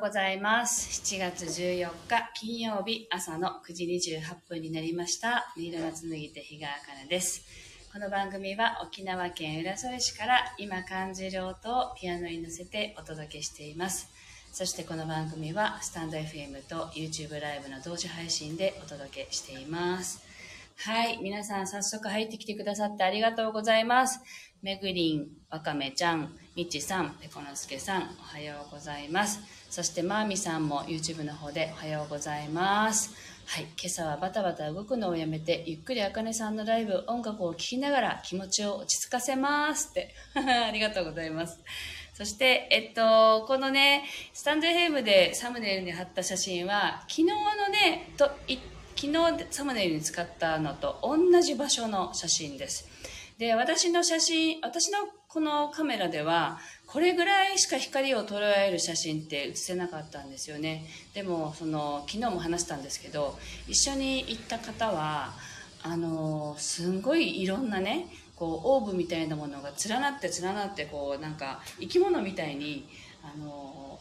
うございます。7月14日金曜日朝の9時28分になりました。新色の紡ぎ手日川茜です。この番組は沖縄県浦添市から今感じる音をピアノに乗せてお届けしています。そしてこの番組はスタンド FM と YouTube ライブの同時配信でお届けしています。はい。皆さん早速入ってきてくださってありがとうございます。めぐりん、わかめちゃん、みちさん、ぺこのすけさん、おはようございます。そしてまーみさんも YouTube の方でおはようございます。はい。今朝はバタバタ動くのをやめて、ゆっくりあかねさんのライブ、音楽を聴きながら気持ちを落ち着かせますって。ありがとうございます。そして、えっと、このね、スタンド FM でサムネイルに貼った写真は、昨日のね、とい昨日サムネイルに使ったのと同じ場所の写真です。で、私の写真、私のこのカメラでは、これぐらいしか光を捉える写真って写せなかったんですよね。でも、その、昨日も話したんですけど、一緒に行った方は、あの、すんごいいろんなね、こう、オーブみたいなものが連なって連なって、こう、なんか、生き物みたいに、あの、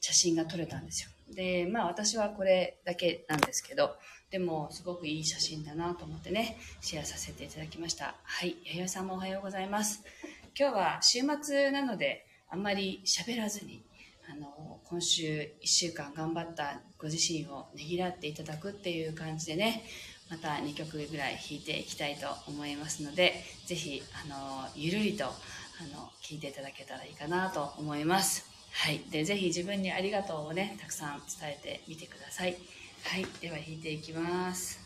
写真が撮れたんですよ。で、まあ私はこれだけなんですけど、でもすごくいい写真だなと思ってね、シェアさせていただきました。はい、ややさんもおはようございます。今日は週末なので、あんまり喋らずに、あの、今週1週間頑張ったご自身をねぎらっていただくっていう感じでね、また2曲ぐらい弾いていきたいと思いますので、ぜひ、あの、ゆるりと、あの、聴いていただけたらいいかなと思います。はい。で、ぜひ自分にありがとうをね、たくさん伝えてみてください。はい。では弾いていきます。「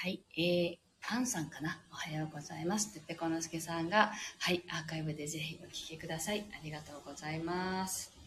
はい、えー、パンさんかな？おはようございます。てってこのすけさんが、はい、アーカイブでぜひお聴きください。ありがとうございます。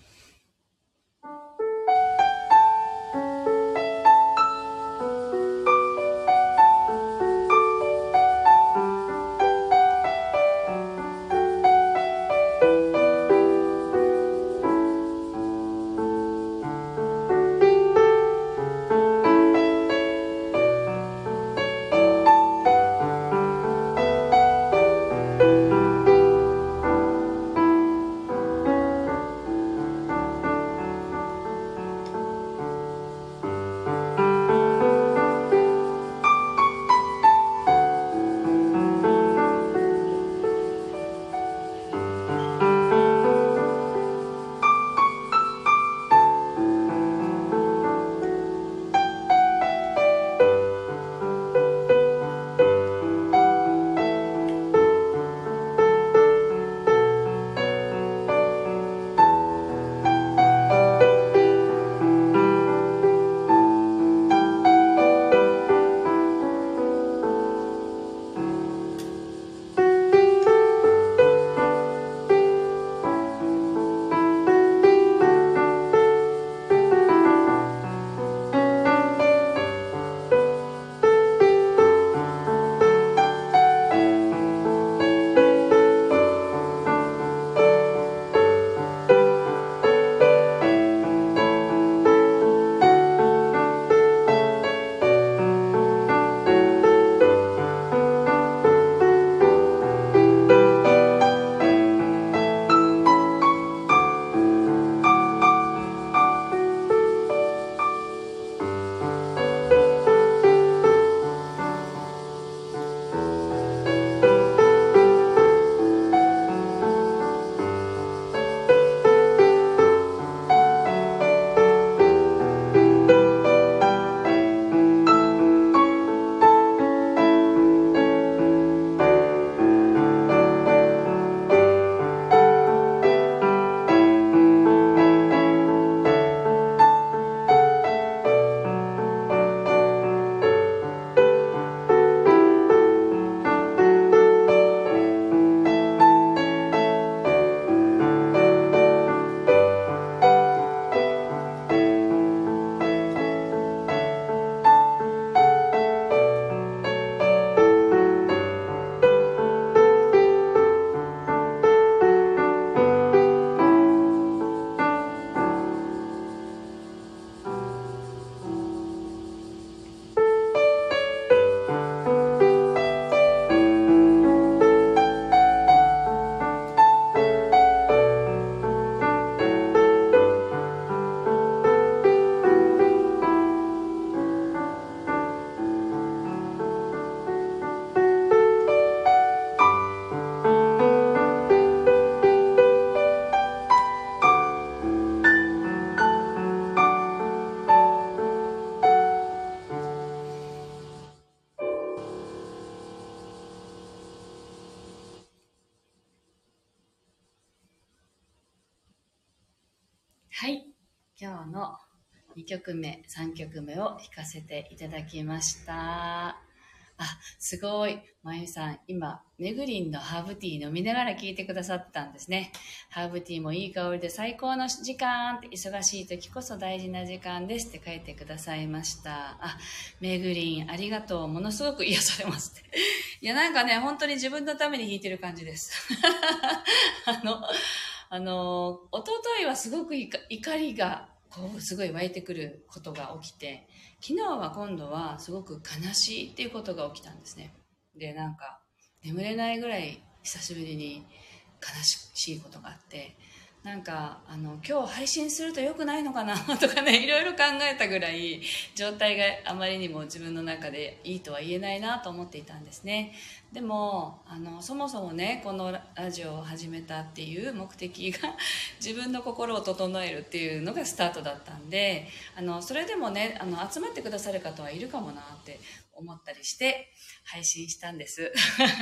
曲目、3曲目を弾かせていただきました。あ、すごい。まゆさん、今、めぐりんのハーブティー飲みながら聞いてくださったんですね。ハーブティーもいい香りで最高の時間って忙しい時こそ大事な時間ですって書いてくださいました。あ、めぐりん、ありがとう。ものすごく癒されますって。いや、なんかね、本当に自分のために弾いてる感じです。あの、あの、一昨日はすごく怒りが、こう、すごい湧いてくることが起きて、昨日は今度はすごく悲しいっていうことが起きたんですね。で、なんか、眠れないぐらい久しぶりに悲しいことがあって、なんか、あの、今日配信すると良くないのかな？とかね、いろいろ考えたぐらい、状態があまりにも自分の中でいいとは言えないなと思っていたんですね。でもあのそもそもねこのラジオを始めたっていう目的が 自分の心を整えるっていうのがスタートだったんであのそれでもねあの集まってくださる方はいるかもなって思ったりして配信したんです。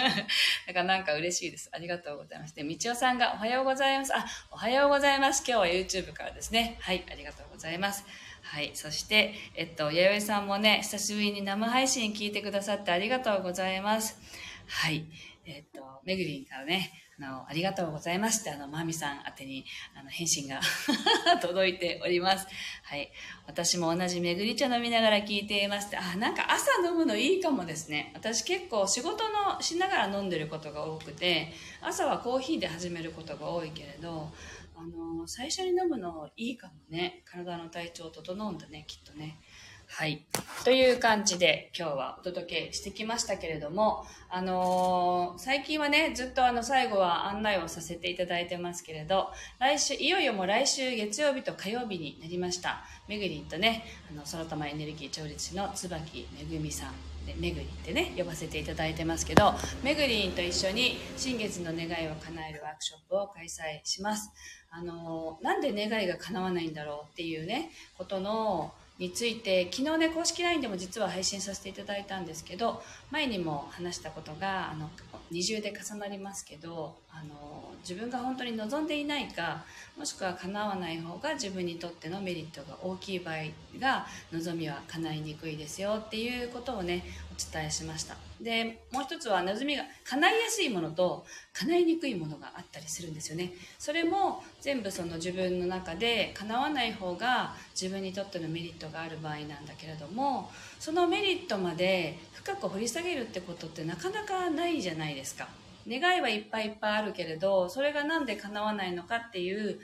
だからなんか嬉しいです。ありがとうございます。で、みちおさんがおはようございます。あ、おはようございます。今日は YouTube からですね。はい、ありがとうございます。はい。そして、えっと、弥生さんもね、久しぶりに生配信聞いてくださってありがとうございます。はい。えっと、めぐりんからね、あの、ありがとうございますって、あの、まみさん宛てに、あの、返信が 届いております。はい。私も同じめぐり茶飲みながら聞いていますって、あ、なんか朝飲むのいいかもですね。私結構仕事のしながら飲んでることが多くて、朝はコーヒーで始めることが多いけれど、あの、最初に飲むのいいかもね。体の体調整うんだね、きっとね。はい。という感じで今日はお届けしてきましたけれども、あのー、最近はね、ずっとあの最後は案内をさせていただいてますけれど、来週、いよいよもう来週月曜日と火曜日になりました。めぐりんとね、あの、空玉エネルギー調律師の椿めぐみさん。でめぐりんってね呼ばせていただいてますけどめぐりんと一緒に新月の願いを叶えるワークショップを開催しますあのなんで願いが叶わないんだろうっていうねことのについて昨日ね公式 LINE でも実は配信させていただいたんですけど前にも話したことがあの二重で重なりますけどあの自分が本当に望んでいないかもしくは叶わない方が自分にとってのメリットが大きい場合が望みは叶いにくいですよっていうことをね伝えしました。でもう一つは望みが叶いやすいものと叶いにくいものがあったりするんですよね。それも全部その自分の中で叶わない方が自分にとってのメリットがある場合なんだけれどもそのメリットまで深く掘り下げるってことってなかなかないじゃないですか。願いはいっぱいいっぱいあるけれどそれが何で叶わないのかっていう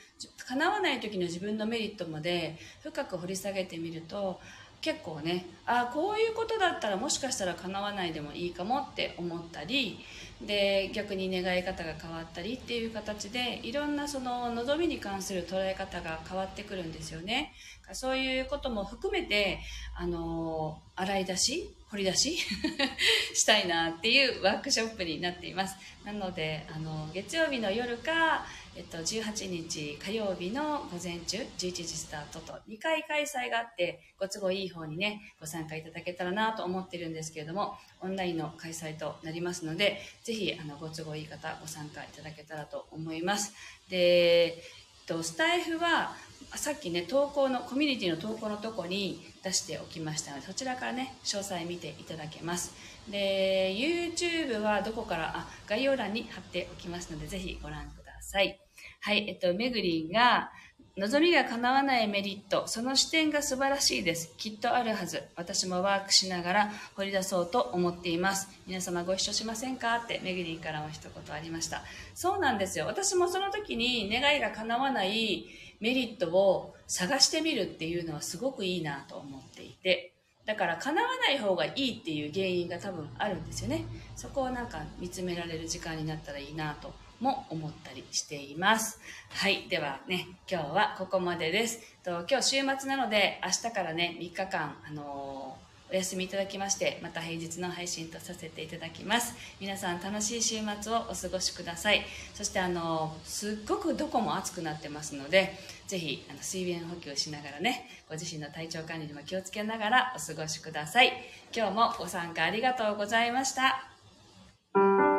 叶わない時の自分のメリットまで深く掘り下げてみると結構ねあこういうことだったらもしかしたら叶わないでもいいかもって思ったりで逆に願い方が変わったりっていう形でいろんなその望みに関する捉え方が変わってくるんですよね。そういうことも含めてあの洗い出し掘り出し したいなっていうワークショップになっています。なのであの月曜日の夜か、えっと、18日火曜日の午前中11時スタートと2回開催があってご都合いい方にねご参加いただけたらなと思ってるんですけれどもオンラインの開催となりますのでぜひあのご都合いい方ご参加いただけたらと思います。で、えっと、スタイフはさっきね投稿のコミュニティの投稿のとこに出しておきましたのでそちらからね詳細見ていただけます。で YouTube はどこからあ概要欄に貼っておきますのでぜひご覧ください。はいえっとめぐりんが望みが叶わないメリット、その視点が素晴らしいです。きっとあるはず。私もワークしながら掘り出そうと思っています。皆様ご一緒しませんか？ってめぐりんからも一言ありました。そうなんですよ。私もその時に願いが叶わないメリットを探してみるっていうのはすごくいいなと思っていて、だから叶わない方がいいっていう原因が多分あるんですよね。そこをなんか見つめられる時間になったらいいなとも思ったりしています。はい。ではね、今日はここまでです。と今日週末なので、明日からね、3日間、あのーお休みいただきましてまた平日の配信とさせていただきます皆さん楽しい週末をお過ごしくださいそしてあのすっごくどこも暑くなってますのでぜひあの水分補給しながらねご自身の体調管理にも気をつけながらお過ごしください今日もご参加ありがとうございましたざいました。